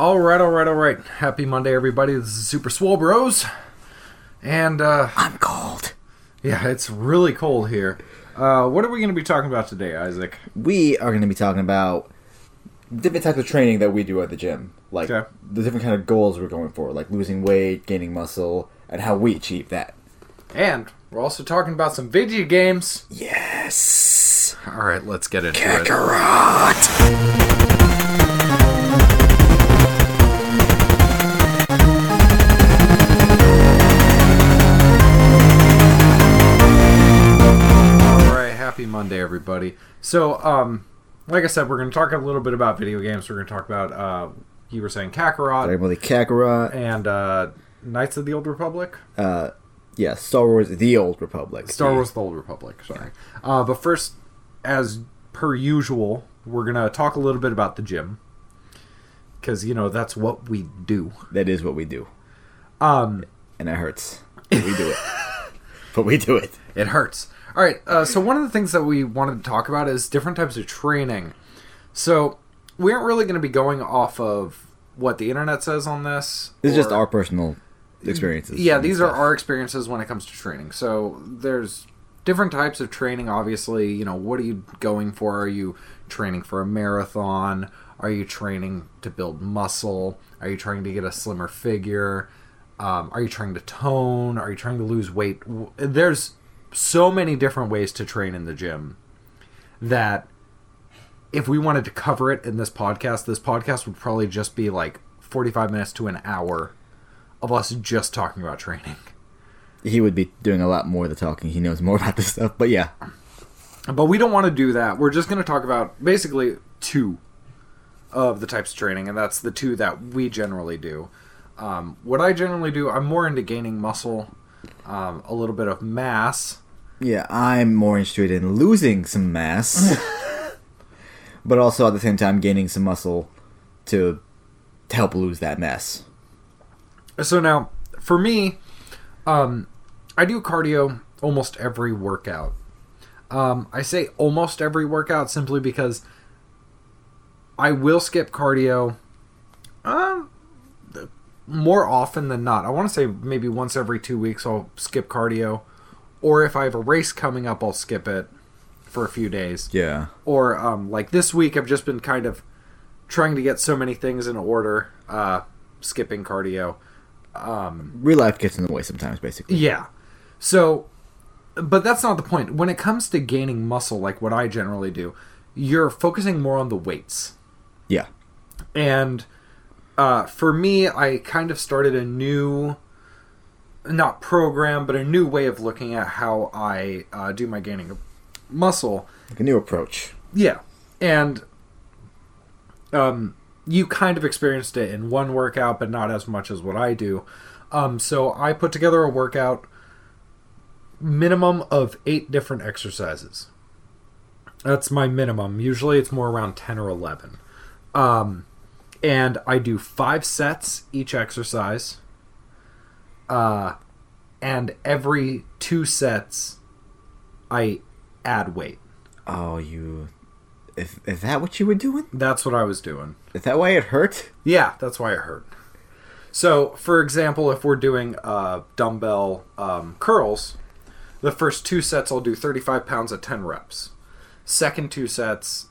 All right, all right, all right. Happy Monday, everybody. This is Super Swole Bros. And, uh, I'm cold. yeah, it's really cold here. Uh, what are we going to be talking about today, Isaac? We are going to be talking about different types of training that we do at the gym, like Okay. the different kind of goals we're going for, like losing weight, gaining muscle, and how we achieve that. And we're also talking about some video games. Yes, All right, let's get into it. Kakarot. Happy Monday, everybody. So, um, like I said, we're going to talk a little bit about video games. We're going to talk about, uh, you were saying Kakarot Emily Kakarot. and uh, Knights of the Old Republic. Uh, yeah, Star Wars: The Old Republic. Star The- Wars: The Old Republic. Sorry. Uh, but first, as per usual, we're gonna talk a little bit about the gym because you know that's what we do. That is what we do, Um, and it hurts. We do it. but we do it. it hurts. All right. Uh, so one of the things that we wanted to talk about is different types of training. So we aren't really going to be going off of what the internet says on this. This is just our personal experiences. Yeah, these are our experiences when it comes to training. So there's different types of training. Obviously, you know, what are you going for? Are you training for a marathon? Are you training to build muscle? Are you trying to get a slimmer figure? Um, are you trying to tone? Are you trying to lose weight? There's so many different ways to train in the gym that if we wanted to cover it in this podcast, this podcast would probably just be like 45 minutes to an hour of us just talking about training. He would be doing a lot more of the talking. He knows more about this stuff. But yeah, But we don't want to do that. We're just going to talk about basically two of the types of training, and that's the two that we generally do. Um, what I generally do, I'm more into gaining muscle, um, a little bit of mass. Yeah, I'm more interested in losing some mass, but also at the same time gaining some muscle to, to help lose that mass. So now, for me, um, I do cardio almost every workout. Um, I say almost every workout simply because I will skip cardio more often than not. I want to say maybe once every two weeks I'll skip cardio. Or if I have a race coming up, I'll skip it for a few days Yeah. or um, like this week i've just been kind of trying to get so many things in order uh, skipping cardio Um, Real life gets in the way sometimes, basically. yeah so but that's not the point when it comes to gaining muscle like what i generally do you're focusing more on the weights Yeah. and uh, for me i kind of started a new not program but a new way of looking at how i uh, do my gaining of muscle Like a new approach. Yeah, and um, you kind of experienced it in one workout, but not as much as what I do. Um, so I put together a workout minimum of eight different exercises. That's my minimum. Usually it's more around ten or eleven. Um, and I do five sets each exercise. Uh, and every two sets, I add weight. Oh, you. Is, is that what you were doing? That's what I was doing. Is that why it hurt? Yeah, that's why it hurt. So, for example, if we're doing uh, dumbbell um, curls, the first two sets I'll do 35 pounds at 10 reps. Second two sets,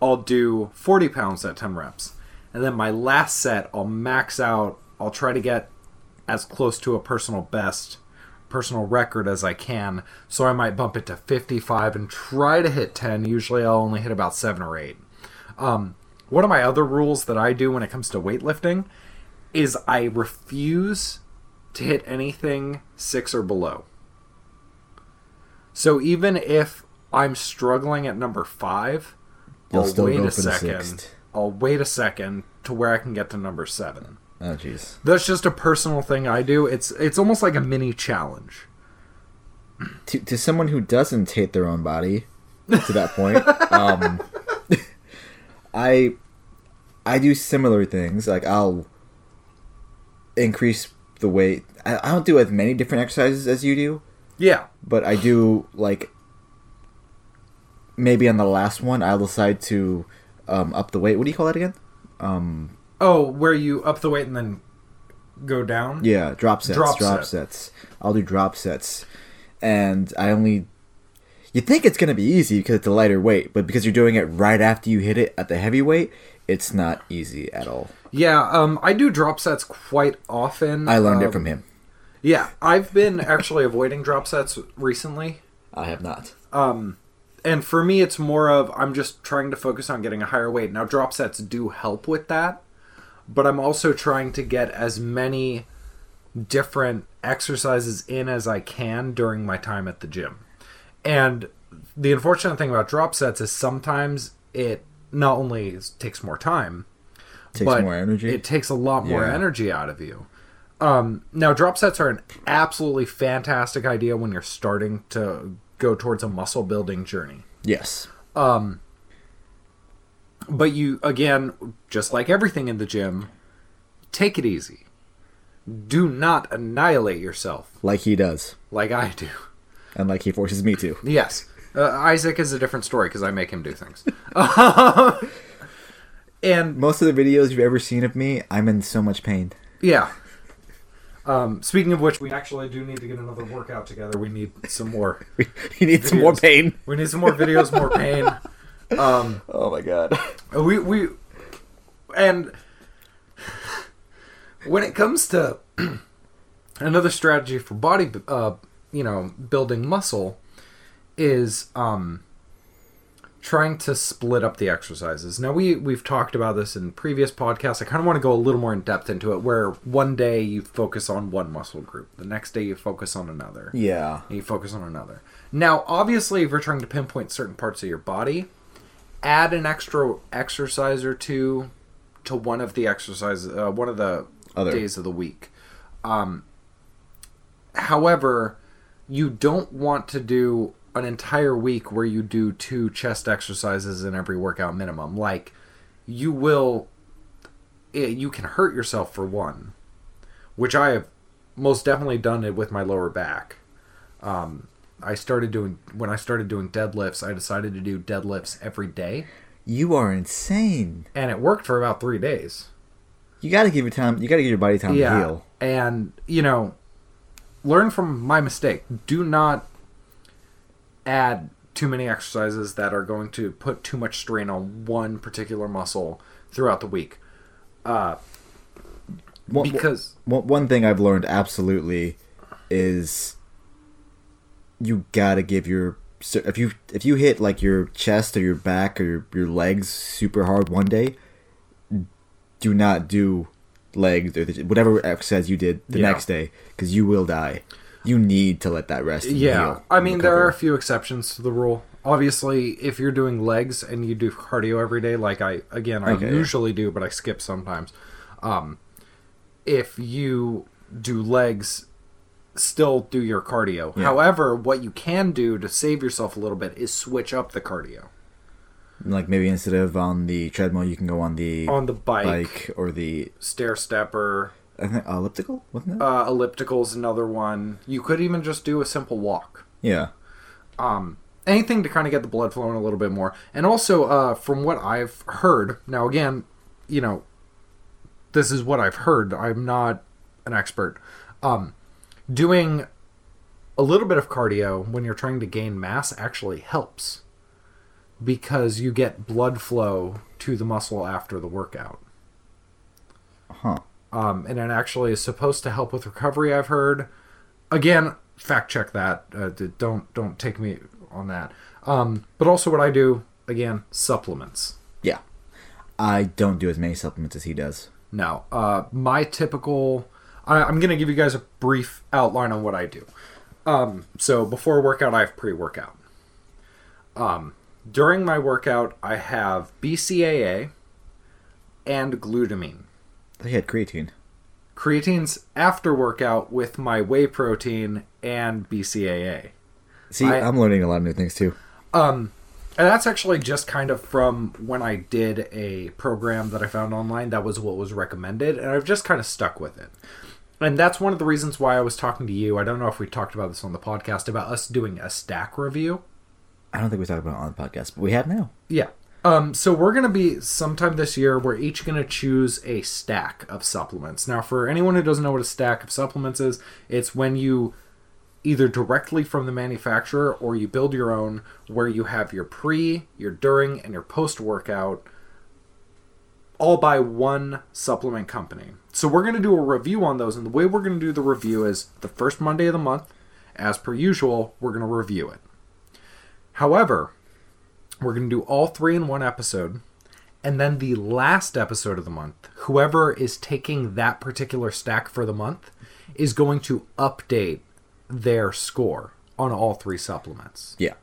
I'll do 40 pounds at 10 reps. And then my last set, I'll max out, I'll try to get as close to a personal best, personal record as I can. So I might bump it to 55 and try to hit 10. Usually I'll only hit about 7 or 8. Um, one of my other rules that I do when it comes to weightlifting is I refuse to hit anything six or below. So even if I'm struggling at number five, You'll I'll still wait go a second. sixth. I'll wait a second to where I can get to number seven. Oh, jeez. That's just a personal thing I do. It's it's almost like a mini challenge. To, to someone who doesn't hate their own body, to that point, um, I I do similar things. Like I'll increase the weight. I, I don't do as many different exercises as you do, Yeah. but I do like maybe on the last one I'll decide to um, up the weight. What do you call that again? Um, Oh, where you up the weight and then go down? Yeah, drop sets. Drop Drop, set. sets. I'll do drop sets, and I only. You think it's gonna be easy because it's a lighter weight, but because you're doing it right after you hit it at the heavy weight, it's not easy at all. Yeah, um, I do drop sets quite often. I learned Um, it from him. Yeah, I've been actually avoiding drop sets recently. I have not. Um, and for me, it's more of I'm just trying to focus on getting a higher weight. Now, drop sets do help with that, but I'm also trying to get as many different exercises in as I can during my time at the gym. And the unfortunate thing about drop sets is sometimes it not only takes more time, Takes but more energy. It takes a lot more Yeah. energy out of you. Um, now, drop sets are an absolutely fantastic idea when you're starting to go towards a muscle building journey. yes. Um, But you, again, just like everything in the gym, take it easy. Do not annihilate yourself Like he does, like I do. and like he forces me to. Yes. Uh, Isaac is a different story because I make him do things. and Most of the videos you've ever seen of me, I'm in so much pain. Yeah. Um, speaking of which, we actually do need to get another workout together. We need some more. we need some more pain. We need some more videos, more pain. Um, Oh my god. we we and when it comes to another strategy for body, uh, you know, building muscle is um trying to split up the exercises. Now we we've talked about this in previous podcasts. I kind of want to go a little more in depth into it where one day you focus on one muscle group, the next day you focus on another. Yeah. And you focus on another. Now, obviously, if you're trying to pinpoint certain parts of your body, add an extra exercise or two to one of the exercises, uh, one of the Other. days of the week. Um, however, you don't want to do an entire week where you do two chest exercises in every workout minimum. Like, you will, eh, you can hurt yourself for one, which I have most definitely done it with my lower back. Um, I started doing when I started doing deadlifts. I decided to do deadlifts every day, You are insane. and it worked for about three days. You gotta give your time. You gotta give your body time to heal. and you know, learn from my mistake. Do not add too many exercises that are going to put too much strain on one particular muscle throughout the week. Uh, One, because one, one thing I've learned absolutely is you gotta give your if you if you hit like your chest or your back or your, your legs super hard one day, do not do legs or the, whatever exercise you did the Yeah. next day because you will die. You need to let that rest. Yeah, heal I mean there are a few exceptions to the rule. Obviously, if you're doing legs and you do cardio every day, like I again I Okay, usually do, but I skip sometimes. Um, if you do legs, still do your cardio. Yeah. However, what you can do to save yourself a little bit is switch up the cardio like maybe instead of on the treadmill, you can go on the on the bike, bike or the stair stepper, I think elliptical, wasn't it? uh, elliptical's another one. You could even just do a simple walk. yeah. um, anything to kind of get the blood flowing a little bit more. And also, uh, from what I've heard, now again, you know, this is what I've heard. I'm not an expert. Um, doing a little bit of cardio when you're trying to gain mass actually helps because you get blood flow to the muscle after the workout. Huh. Um, and it actually is supposed to help with recovery. I've heard. Again, fact check that. Uh, don't don't take me on that. Um, but also, what I do again, supplements. Yeah. I don't do as many supplements as he does. Now, uh, my typical. I, I'm going to give you guys a brief outline on what I do. Um, so before workout, I have pre-workout. Um, during my workout, I have BCAA and glutamine. He had creatine. Creatine's after workout with my whey protein and BCAA. See, I, am learning a lot of new things too. Um, and that's actually just kind of from when I did a program that I found online. That was what was recommended, and I've just kind of stuck with it. And that's one of the reasons why I was talking to you. I don't know if we talked about this on the podcast about us doing a stack review. I don't think we talked about it on the podcast, but we have now. Yeah. Um, so we're gonna be sometime this year. We're each gonna choose a stack of supplements. Now, for anyone who doesn't know what a stack of supplements is, it's when you either directly from the manufacturer or you build your own, where you have your pre, your during, and your post workout all by one supplement company. So we're going to do a review on those, and the way we're going to do the review is the first Monday of the month, as per usual, we're going to review it. However, we're going to do all three in one episode, and then the last episode of the month, whoever is taking that particular stack for the month is going to update their score on all three supplements. Yeah.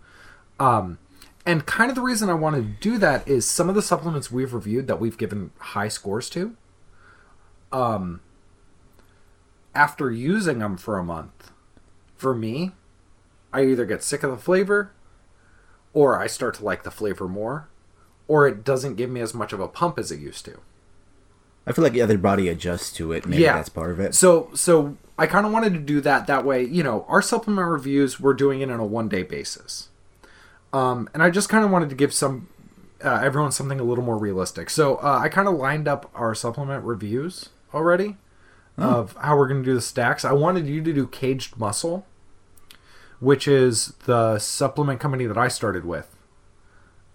Um, and kind of the reason I want to do that is some of the supplements we've reviewed that we've given high scores to. Um, after using them for a month, for me, I either get sick of the flavor, or I start to like the flavor more, or it doesn't give me as much of a pump as it used to. I feel like the other body adjusts to it. Maybe Yeah. that's part of it. So, so I kind of wanted to do that. That way, you know, our supplement reviews we're doing it on a one day basis, um, and I just kind of wanted to give some uh, everyone something a little more realistic. So uh, I kind of lined up our supplement reviews already of how we're going to do the stacks. I wanted you to do Kaged Muscle, which is the supplement company that I started with.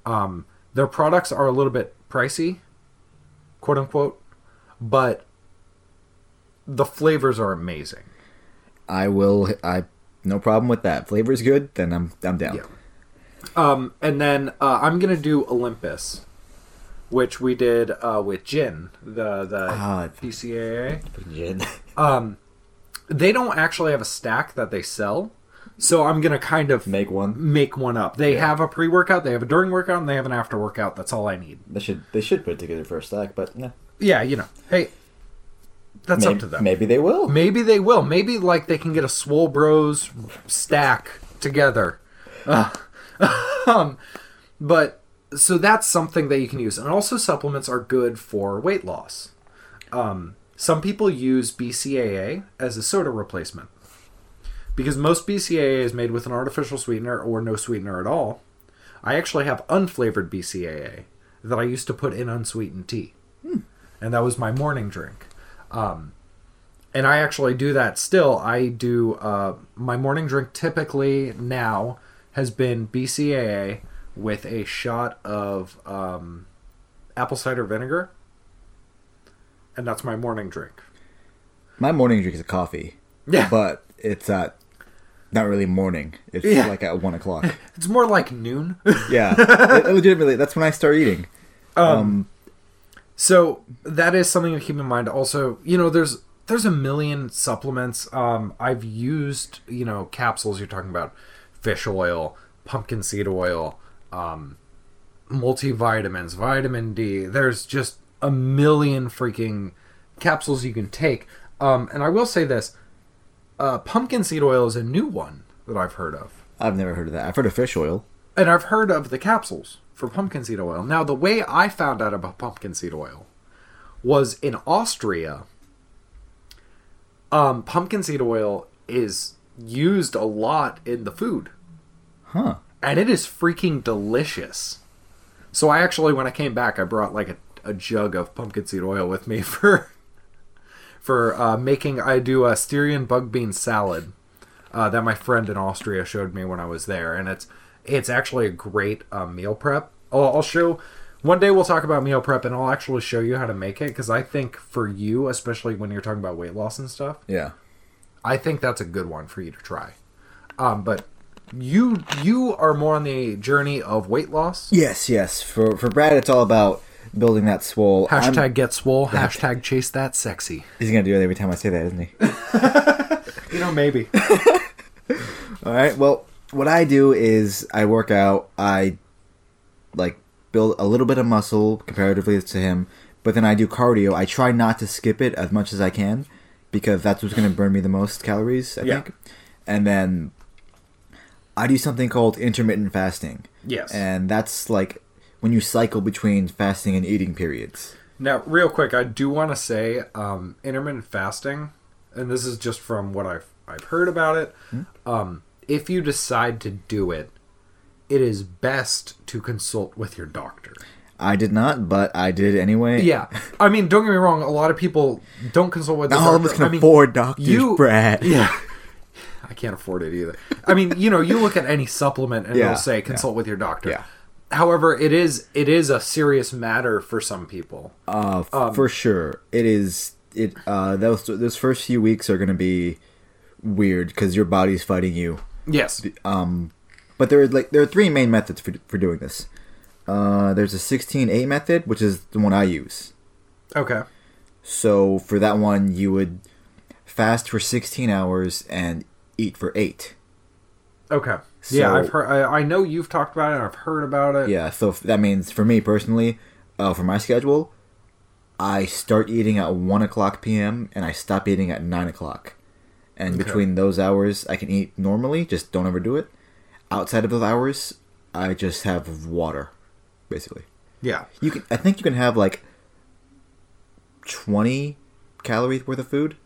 Um, their products are a little bit pricey, quote unquote, but the flavors are amazing. I will. I no problem with that. Flavor's good. Then I'm I'm down. Yeah. Um, and then uh, I'm gonna do Olympus, which we did uh, with Jin, the the Ah. BCAA. Jin. Um, they don't actually have a stack that they sell, so I'm gonna kind of Make one. make one up. They have a pre workout, they have a during workout, and they have an after workout. That's all I need. They should they should put it together for a stack, but no. Yeah, you know, hey, that's maybe, up to them. Maybe they will. Maybe they will. Maybe like they can get a Swole Bros stack together. Uh, um, but so that's something that you can use, and also supplements are good for weight loss. Um, some people use BCAA as a soda replacement because most BCAA is made with an artificial sweetener or no sweetener at all. I actually have unflavored BCAA that I used to put in unsweetened tea, and that was my morning drink. Um, and I actually do that still. I do uh, my morning drink typically now has been BCAA with a shot of um, apple cider vinegar, and that's my morning drink. My morning drink is a coffee, Yeah, but it's at not really morning. It's Yeah. like at one o'clock. it's more like noon. yeah, it, legitimately, that's when I start eating. Um, So that is something to keep in mind. Also, you know, there's there's a million supplements. Um, I've used you know capsules. You're talking about fish oil, pumpkin seed oil, um, multivitamins, vitamin D. There's just a million freaking capsules you can take. Um, and I will say this: uh, pumpkin seed oil is a new one that I've heard of. I've never heard of that. I've heard of fish oil. And I've heard of the capsules for pumpkin seed oil. Now, the way I found out about pumpkin seed oil was in Austria. Um, pumpkin seed oil is used a lot in the food, Huh. and it is freaking delicious. So I actually, when I came back, I brought like a, a jug of pumpkin seed oil with me for for uh, making. I do a Styrian bug bean salad uh, that my friend in Austria showed me when I was there, and it's it's actually a great uh, meal prep. I'll, I'll show one day we'll talk about meal prep, and I'll actually show you how to make it because I think for you, especially when you're talking about weight loss and stuff, Yeah. I think that's a good one for you to try. Um, but you you are more on the journey of weight loss. Yes, yes. For for Brad, it's all about building that swole. I'm- Hashtag get swole. Hashtag chase that sexy. he's gonna do it every time I say that, isn't he? You know, maybe. All right. Well, what I do is I work out. I like build a little bit of muscle comparatively to him, but then I do cardio. I try not to skip it as much as I can because that's what's going to burn me the most calories. I Yeah. think. And then I do something called intermittent fasting, yes. and that's like when you cycle between fasting and eating periods. Now, real quick, I do want to say um, intermittent fasting, and this is just from what I've I've heard about it. Um, if you decide to do it, it is best to consult with your doctor. I did not, but I did anyway. Yeah, I mean, don't get me wrong. A lot of people don't consult with. Not all of us can I mean, afford doctors, you- Brad. Yeah, I can't afford it either. I mean, you know, you look at any supplement and Yeah, it'll say consult with your doctor. Yeah. However, it is it is a serious matter for some people. Uh, f- Um, for sure, it is. It uh, those those first few weeks are gonna be weird because your body's fighting you. Yes. Um, but there are like there are three main methods for for doing this. Uh, there's a 16-8 method, which is the one I use. Okay. So for that one, you would fast for 16 hours and eat for eight. Okay. Yeah, I've heard. I, I know you've talked about it. I've heard about it. Yeah, so f- that means for me personally, uh, for my schedule, I start eating at one o'clock p.m. and I stop eating at nine o'clock. And Okay. between those hours, I can eat normally. Just don't overdo it. Outside of those hours, I just have water, basically. Yeah. You can. I think you can have like twenty calories worth of food,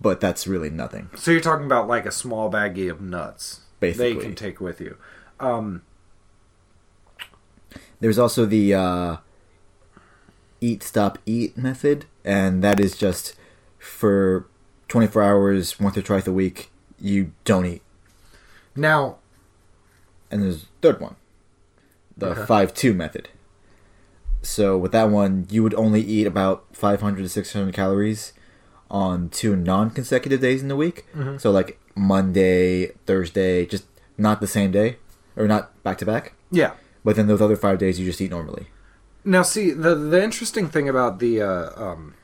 but that's really nothing. So you're talking about like a small baggie of nuts. They can take with you. Um. There's also the uh, eat, stop, eat method, and that is just for 24 hours, once or twice a week, you don't eat. Now, And there's a third one, the Okay. 5 2 method. So with that one, you would only eat about 500 to 600 calories on two non consecutive days in the week. Mhm. So like Monday, Thursday, just not the same day, or not back to back. yeah. But then those other five days, you just eat normally. Now, see the the interesting thing about the uh, um,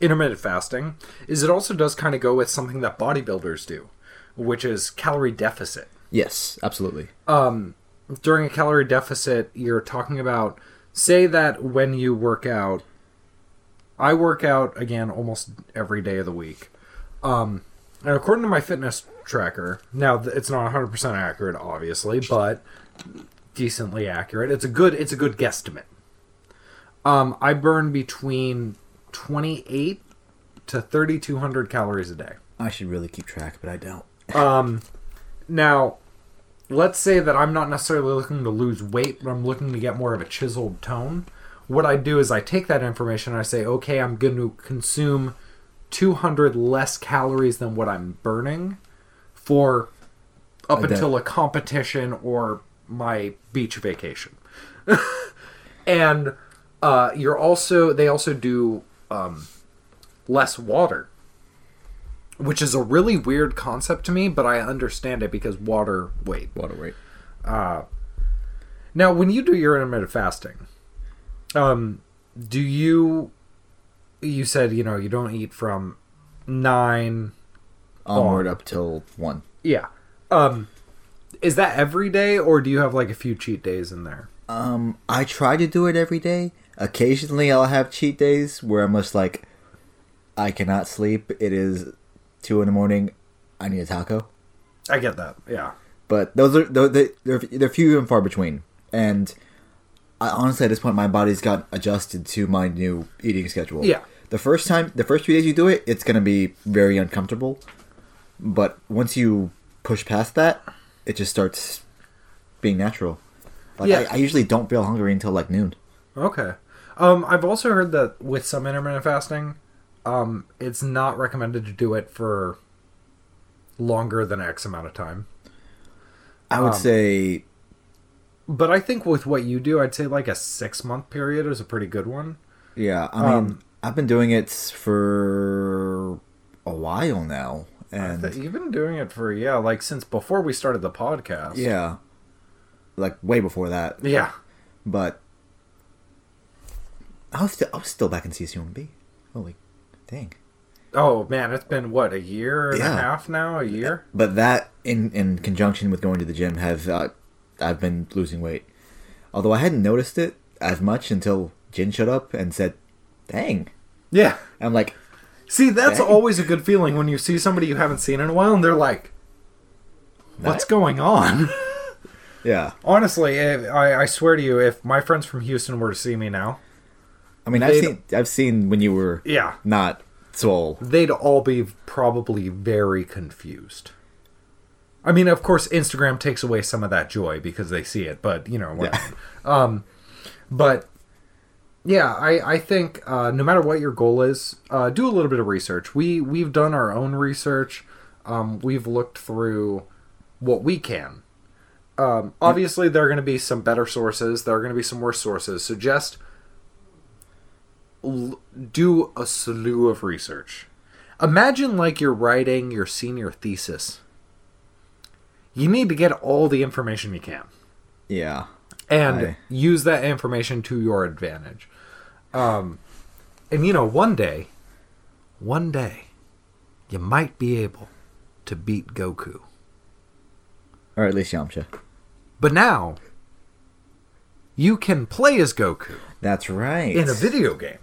intermittent fasting is it also does kind of go with something that bodybuilders do, which is calorie deficit. Yes, absolutely. um, during a calorie deficit, you're talking about, say that when you work out, I work out again almost every day of the week. Um, and according to my fitness tracker, now it's not 100% accurate, obviously, but decently accurate. It's a good, it's a good guesstimate. Um, I burn between 28 to 3,200 calories a day. I should really keep track, but I don't. Um, now, let's say that I'm not necessarily looking to lose weight, but I'm looking to get more of a chiseled tone. What I do is I take that information and I say, okay, I'm going to consume 200 less calories than what I'm burning for up that. until a competition or my beach vacation. and uh, you're also they also do um, less water which is a really weird concept to me, but I understand it because water weight. Water weight. Uh, now, when you do your intermittent fasting, um, do you? You said you know you don't eat from nine. Onward Oh. up till one. Yeah. Um, is that every day, or do you have like a few cheat days in there? Um, I try to do it every day. Occasionally, I'll have cheat days where I'm just like, I cannot sleep. It is two in the morning. I need a taco. I get that. Yeah. But those are those, they- they're they're few and far between. And I honestly, at this point, my body's got adjusted to my new eating schedule. Yeah. The first time, the first few days you do it, it's gonna be very uncomfortable. But once you push past that, it just starts being natural. Like Yeah. I, I usually don't feel hungry until like noon. Okay. Um, I've also heard that with some intermittent fasting, um, it's not recommended to do it for longer than X amount of time. I would Um, say But I think with what you do, I'd say like a six month period is a pretty good one. Yeah, I mean, Um, I've been doing it for a while now, and Th- You've been doing it for yeah, like since before we started the podcast. yeah, like way before that. Yeah. But I was still, I was still back in CCMB. Holy, dang! Oh man, it's been what a year and Yeah. a half now. A year. But that, in in conjunction with going to the gym, have uh, I've been losing weight. Although I hadn't noticed it as much until Jin showed up and said, "Dang!" Yeah. I'm like, See, that's Dang. always a good feeling when you see somebody you haven't seen in a while, and they're like, "What's What? going on?" yeah. Honestly, if, I, I swear to you, if my friends from Houston were to see me now, I mean, I've seen I've seen when you were yeah, not swole. they'd all be probably very confused. I mean, of course, Instagram takes away some of that joy because they see it, but you know, whatever. um, but yeah, I I think uh, no matter what your goal is, uh, do a little bit of research. We we've done our own research. Um, we've looked through what we can. Um, obviously, there are going to be some better sources. There are going to be some worse sources. So just l- do a slew of research. Imagine like you're writing your senior thesis. You need to get all the information you can Yeah. And use that information to your advantage. Um, and you know, one day, one day, you might be able to beat Goku. Or at least Yamcha. But now, you can play as Goku That's right. in a video game.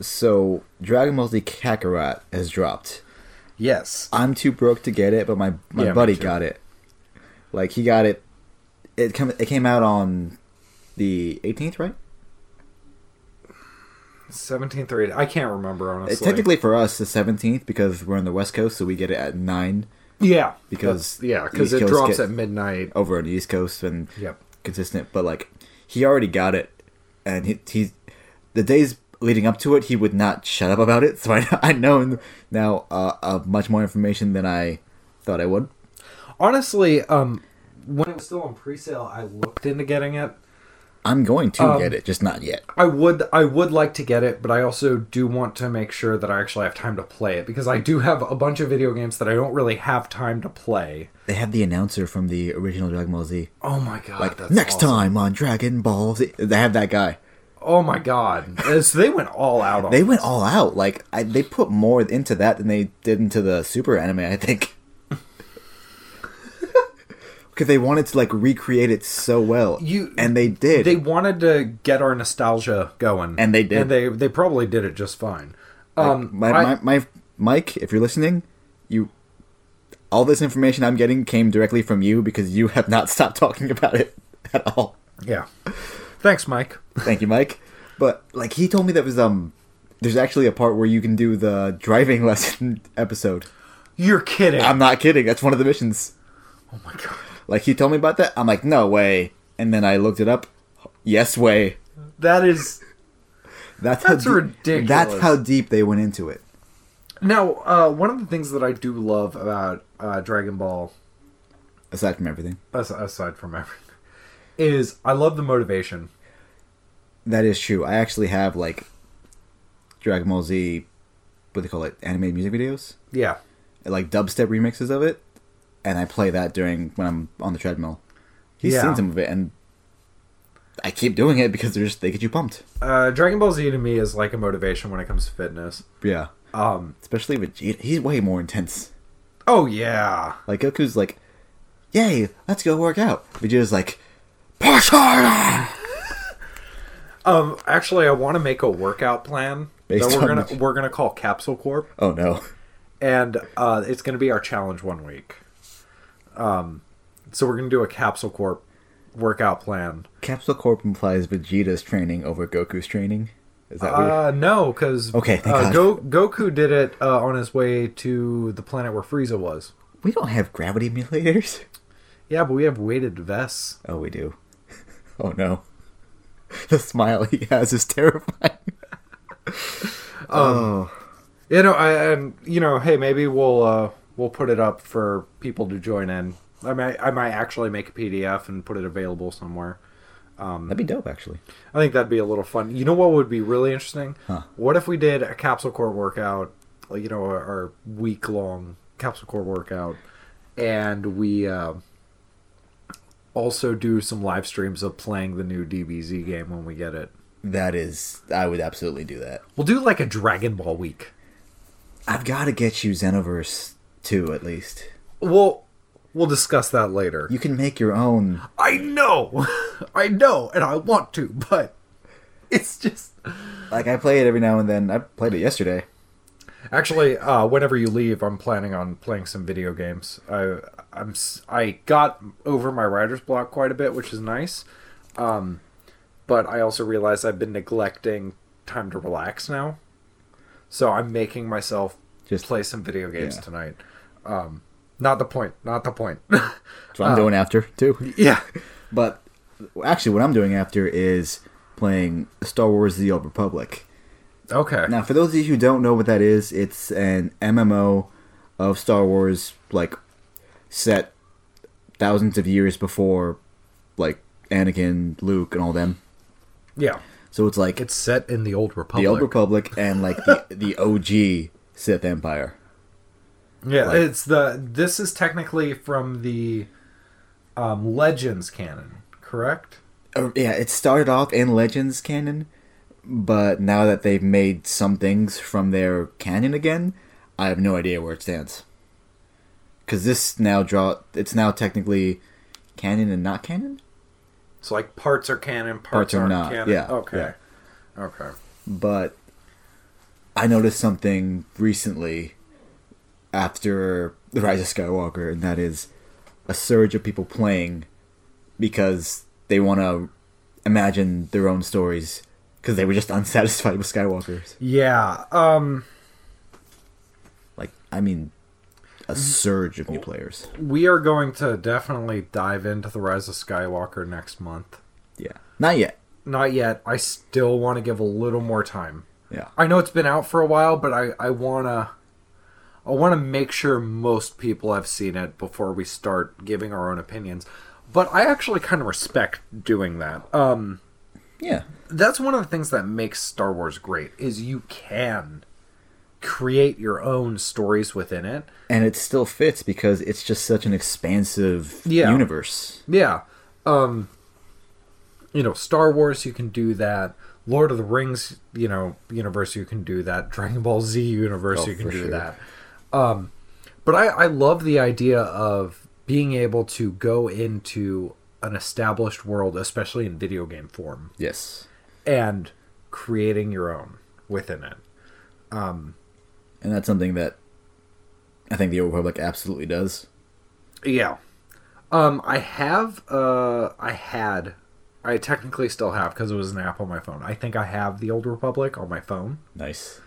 So Dragon Ball Z Kakarot has dropped. Yes. I'm too broke to get it, but my my Yeah, buddy got it. Like he got it. It come it came out on the 18th, right? 17th or 18th. I can't remember, honestly. It's technically for us the 17th because we're on the West Coast, so we get it at nine yeah. because yeah, because it Coast drops at midnight. over on the East Coast and Yep. consistent. But like he already got it, and he he's the days leading up to it, he would not shut up about it. So I I know now uh, uh, much more information than I thought I would. Honestly, um, when it was still on pre-sale, I looked into getting it. I'm going to Um, get it, just not yet. I would I would like to get it, but I also do want to make sure that I actually have time to play it because I do have a bunch of video games that I don't really have time to play. They had the announcer from the original Dragon Ball Z. Oh my god! Like next awesome. time on Dragon Ball Z, they have that guy. Oh my god! So they went all out on. They this. went all out. Like I, they put more into that than they did into the Super anime. I think. Because they wanted to like recreate it so well, You- and they did. They wanted to get our nostalgia going, And they did. And they they probably did it just fine. Um, my, I- my, my Mike, if you're listening, you all this information I'm getting came directly from you because you have not stopped talking about it at all. yeah. Thanks, Mike. Thank you, Mike. But like he told me that was um there's actually a part where you can do the driving lesson episode. You're kidding. I'm not kidding. That's one of the missions. oh my god! Like he told me about that. I'm like, no way. And then I looked it up. Yes way. That is That's, That's how deep- ridiculous. That's how deep they went into it. now uh, one of the things that I do love about uh, Dragon Ball Aside from everything, as- aside from everything, is I love the motivation. that is true. I actually have like Dragon Ball Z, what do they call it, animated music videos, Yeah, like dubstep remixes of it, and I play that during when I'm on the treadmill. He's Yeah. seen some of it, and I keep doing it because they're just they get you pumped. uh, Dragon Ball Z to me is like a motivation when it comes to fitness. Yeah, Um, especially Vegeta. He's way more intense. oh yeah, Like Goku's like, "Yay, let's go work out." Vegeta's like, "Push harder." um, actually, I want to make a workout plan Based that we're gonna we're gonna call Capsule Corp, Oh no. and uh, it's gonna be our challenge one week. Um, so we're gonna do a Capsule Corp workout plan. Capsule Corp implies Vegeta's training over Goku's training. Is that weird? Uh, no, because Okay, uh, Go- Goku did it uh, on his way to the planet where Frieza was. We don't have gravity emulators. Yeah, but we have weighted vests. Oh, we do. Oh no. The smile he has is terrifying. oh, You know, I, and you know, hey, maybe we'll uh, we'll put it up for people to join in. I might I might actually make a PDF and put it available somewhere. that'd be dope, actually. I think that'd be a little fun. You know what would be really interesting? Huh. What if we did a Capsule Corp workout, you know, our, our week long Capsule Corp workout, and we uh, also do some live streams of playing the new DBZ game when we get it. That is, I would absolutely do that. We'll do like a Dragon Ball week. I've got to get you Xenoverse 2 at least. We'll we'll discuss that later. You can make your own. I know, I know, and I want to, but it's just Like, I play it every now and then. I played it yesterday. actually. Uh, whenever you leave, I'm planning on playing some video games. I I'm I got over my writer's block quite a bit, which is nice. Um, but I also realize I've been neglecting time to relax now, so I'm making myself Just- play some video games yeah. tonight. Um, not the point. Not the point. That's what I'm doing after, too. yeah. But actually, what I'm doing after is playing Star Wars: The Old Republic. Okay. Now, for those of you who don't know what that is, it's an MMO of Star Wars, like set thousands of years before, like Anakin, Luke, and all them. yeah. So it's like It's set in the old Republic. the Old Republic and like the the OG Sith Empire. Yeah, Like- it's the. This is technically from the um, Legends canon, correct? Uh, yeah, it started off in Legends canon, but now that they've made some things from their canon again, I have no idea where it stands. Because this now draw, it's now technically canon and not canon. So like parts are canon, parts, Parts are aren't canon. yeah, Okay. Okay. But I noticed something recently after the Rise of Skywalker, and that is a surge of people playing because they want to imagine their own stories because they were just unsatisfied with Skywalker's. Yeah. Um. Like, I mean, a surge of new players. We are going to definitely dive into the Rise of Skywalker next month. Yeah, not yet. Not yet. I still want to give a little more time. Yeah, I know it's been out for a while, but I I wanna I want to make sure most people have seen it before we start giving our own opinions. But I actually kind of respect doing that. Um, yeah, that's one of the things that makes Star Wars great is you can create your own stories within it. and it still fits because it's just such an expansive Yeah. universe. Yeah. Um you know, Star Wars you can do that. Lord of the Rings, you know, universe you can do that. Dragon Ball Z universe Oh, you can do sure. that. Um but I I love the idea of being able to go into an established world, especially in video game form, Yes, and creating your own within it. Um, and that's something that I think the Old Republic absolutely does. Yeah. Um, I have, uh, I had, I technically still have because it was an app on my phone. I think I have the Old Republic on my phone. Nice.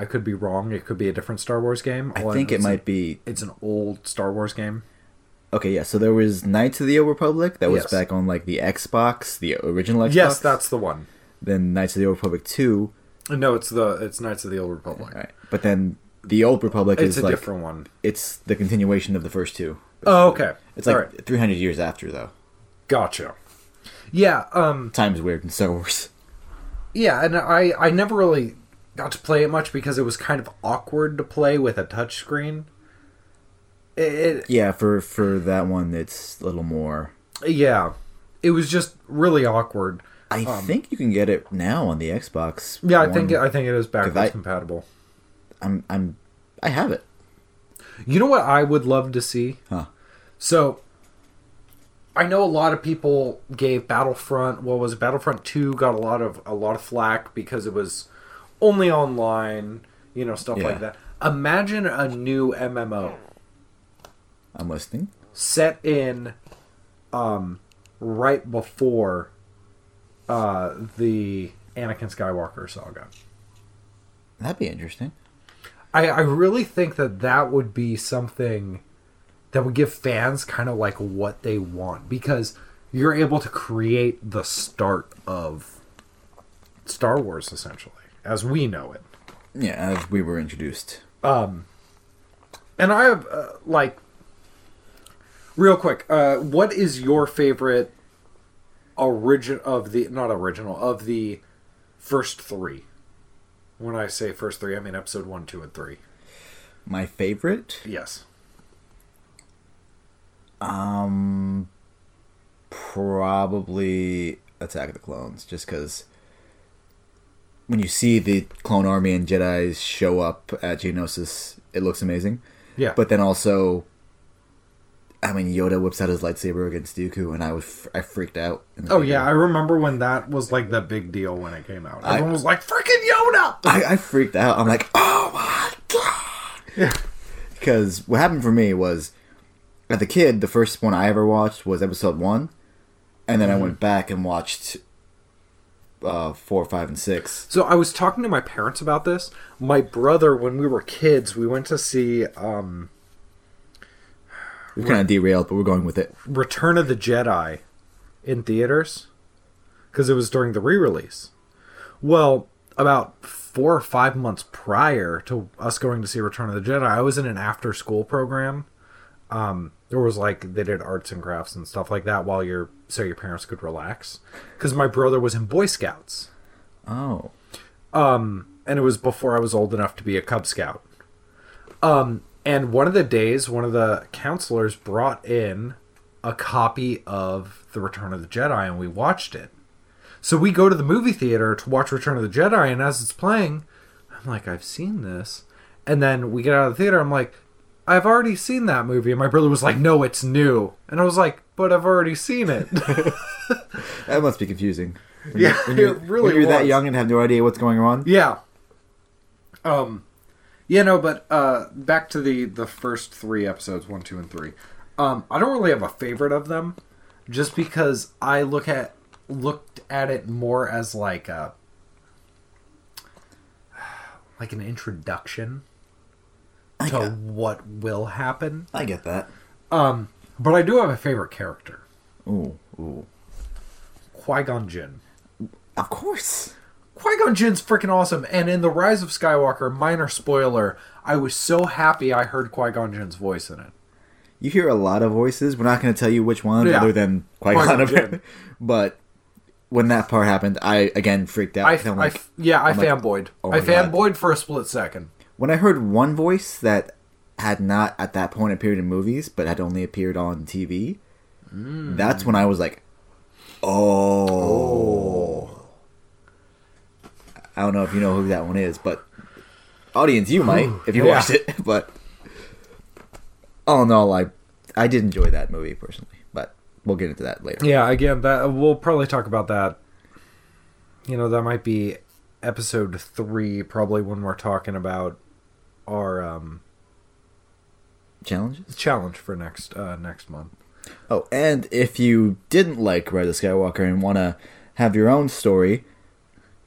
I could be wrong. It could be a different Star Wars game. I think know it might be It's an old Star Wars game. okay. Yeah, so there was Knights of the Old Republic that was Yes. back on like the Xbox, the original Xbox. Yes, that's the one. then Knights of the Old Republic two. No, it's the it's Knights of the Old Republic. Right. But then the Old Republic It's is a like different one. it's the continuation of the first two. Oh, okay. It's like All right. 300 years after though. Gotcha. Yeah. Um. Time's weird in Star Wars. Yeah, and I I never really got to play it much because it was kind of awkward to play with a touchscreen. It, it Yeah, for for that one, it's a little more. yeah, it was just really awkward. I think you can get it now on the Xbox. Um, Yeah, I One. think I think it is backwards I- compatible. I'm I'm I have it. You know what I would love to see? Huh. So I know a lot of people gave Battlefront what was it, Battlefront 2 got a lot of a lot of flack because it was only online, you know, stuff Yeah. like that. Imagine a new MMO I'm listening. set in um right before uh the Anakin Skywalker saga. That'd be interesting. I, I really think that that would be something that would give fans kind of like what they want because you're able to create the start of Star Wars essentially as we know it. Yeah, as we were introduced. Um, and I have uh, like real quick. Uh, what is your favorite origin of the not original of the first three? When I say first three, I mean episode one, two, and three. My favorite, Yes. um, probably Attack of the Clones, just because when you see the clone army and Jedi's show up at Geonosis, it looks amazing. Yeah. But then also, I mean, Yoda whips out his lightsaber against Dooku, and I was I freaked out. Oh yeah, I remember when that was like the big deal when it came out. I- Everyone was like, "Freaking Yoda!" I, I freaked out. I'm like, oh my god. Yeah. Because what happened for me was, as a kid, the first one I ever watched was episode one, and then I mm-hmm. went back and watched uh, four, five, and six. So I was talking to my parents about this. My brother, when we were kids, we went to see um, We kind of derailed, but we're going with it. Return of the Jedi in theaters. because it was during the re-release. Well, about four or five months prior to us going to see Return of the Jedi, I was in an after-school program. Um, there was like they did arts and crafts and stuff like that while your so your parents could relax. Because my brother was in Boy Scouts, Oh. um, and it was before I was old enough to be a Cub Scout. Um, and one of the days, one of the counselors brought in a copy of The Return of the Jedi, and we watched it. So we go to the movie theater to watch Return of the Jedi, and as it's playing, I'm like, I've seen this. And then we get out of the theater, I'm like, I've already seen that movie. And my brother was like, No, it's new. And I was like, But I've already seen it. That must be confusing. When Yeah, you're, it really when you're that young and have no idea what's going on. Yeah. Um yeah, no, but uh back to the the first 3 episodes, 1, 2 and 3. Um I don't really have a favorite of them just because I look at looked at it more as like a like an introduction to get- what will happen. I get that. Um but I do have a favorite character. Ooh, ooh. Qui-Gon Jinn. Of course. Qui Gon Jinn's freaking awesome, and in the Rise of Skywalker, minor spoiler, I was so happy I heard Qui Gon Jinn's voice in it. You hear a lot of voices. We're not going to tell you which one, Yeah. other than Qui-Gon Qui-Gon. Jinn. but when that part happened, I again freaked out. I, I'm I- like, yeah, I I'm like, oh I my God. for a split second. when I heard one voice that had not at that point appeared in movies, but had only appeared on TV, Mm. that's when I was like, oh. I don't know if you know who that one is, but audience, you might if you Yeah. watched it. But all in all, I I did enjoy that movie personally, but we'll get into that later. Yeah, again, that we'll probably talk about that. You know, that might be episode three, probably when we're talking about our um, Challenges. challenge for next uh, next month. Oh, and if you didn't like Rise of Skywalker and want to have your own story,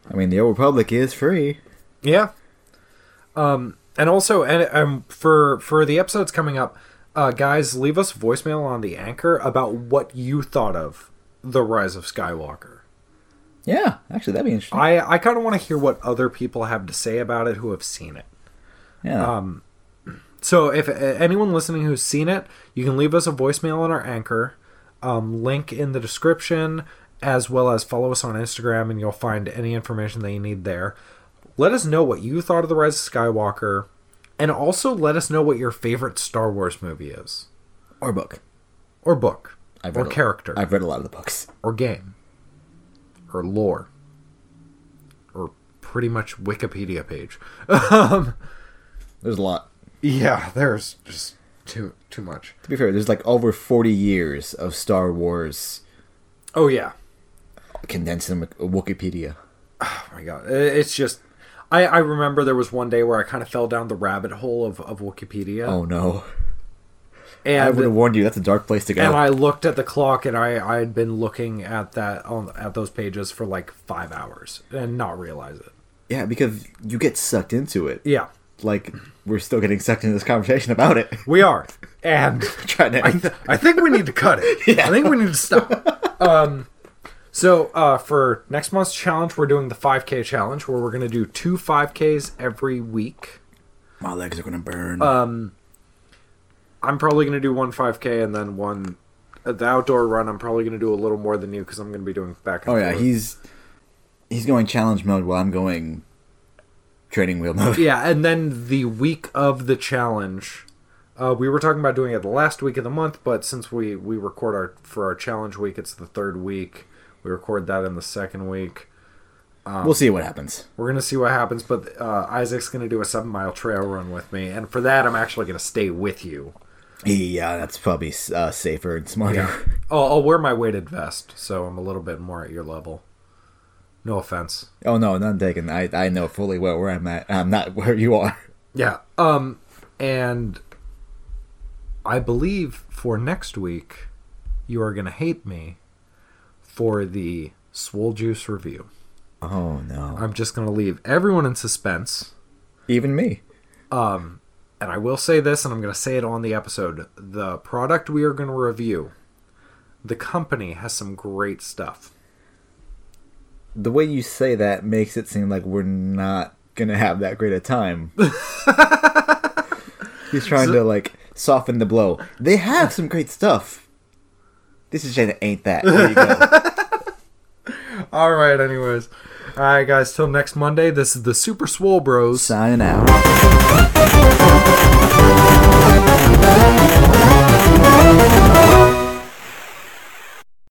I mean, the Old Republic is free. Yeah. Um, and also, and um, for for the episodes coming up, uh, guys, leave us voicemail on the anchor about what you thought of the Rise of Skywalker. Yeah, actually, that'd be interesting. I I kind of want to hear what other people have to say about it who have seen it. yeah. Um, so if uh, anyone listening who's seen it, you can leave us a voicemail on our anchor. Um, link in the description, as well as follow us on Instagram, and you'll find any information that you need there. Let us know what you thought of the Rise of Skywalker, and also let us know what your favorite Star Wars movie is, or book. or book, I've or a- character, I've read a lot of the books. or game, or lore, or pretty much Wikipedia page. um, There's a lot. Yeah, there's just too too much. To be fair, there's like over 40 years of Star Wars Oh yeah. condensed in Wikipedia. Oh my god. It's just I, I remember there was one day where I kind of fell down the rabbit hole of, of Wikipedia. Oh no. And I would have warned you. That's a dark place to go. and I looked at the clock and I I had been looking at that on at those pages for like 5 hours and not realize it. yeah, because you get sucked into it. Yeah. Like we're still getting sucked into this conversation about it. We are. And Trying to I, th- I think we need to cut it. I think we need to stop. Um, so uh, for next month's challenge, we're doing the 5K challenge, where we're going to do two 5Ks every week. My legs are gonna burn. Um, I'm probably going to do one 5K and then one uh, the outdoor run. I'm probably going to do a little more than you because I'm going to be doing back. And oh yeah, he's he's going challenge mode while I'm going training wheel mode. yeah. And then the week of the challenge, uh, we were talking about doing it the last week of the month, but since we we record our for our challenge week, it's the third week. We record that in the second week. we'll see what happens. We're gonna see what happens, but uh, Isaac's gonna do a seven mile trail run with me, and for that, I'm actually gonna stay with you. Yeah, that's probably uh, safer and smarter. I'll, I'll wear my weighted vest, so I'm a little bit more at your level. No offense. Oh no, none taken. I I know fully well where I'm at. I'm not where you are. Yeah. Um, and I believe for next week, you are gonna hate me for the Swole Juice review. Oh no, I'm just gonna leave everyone in suspense. even me. Um, and I will say this, and I'm going to say it on the episode. The product we are going to review, the company has some great stuff the way you say that makes it seem like we're not gonna have that great a time. He's trying so, to like soften the blow. They have some great stuff. This is Jada ain't that. There you go. All right. Anyways, all right, guys. Till next Monday. This is the Super Swole Bros. Signing out.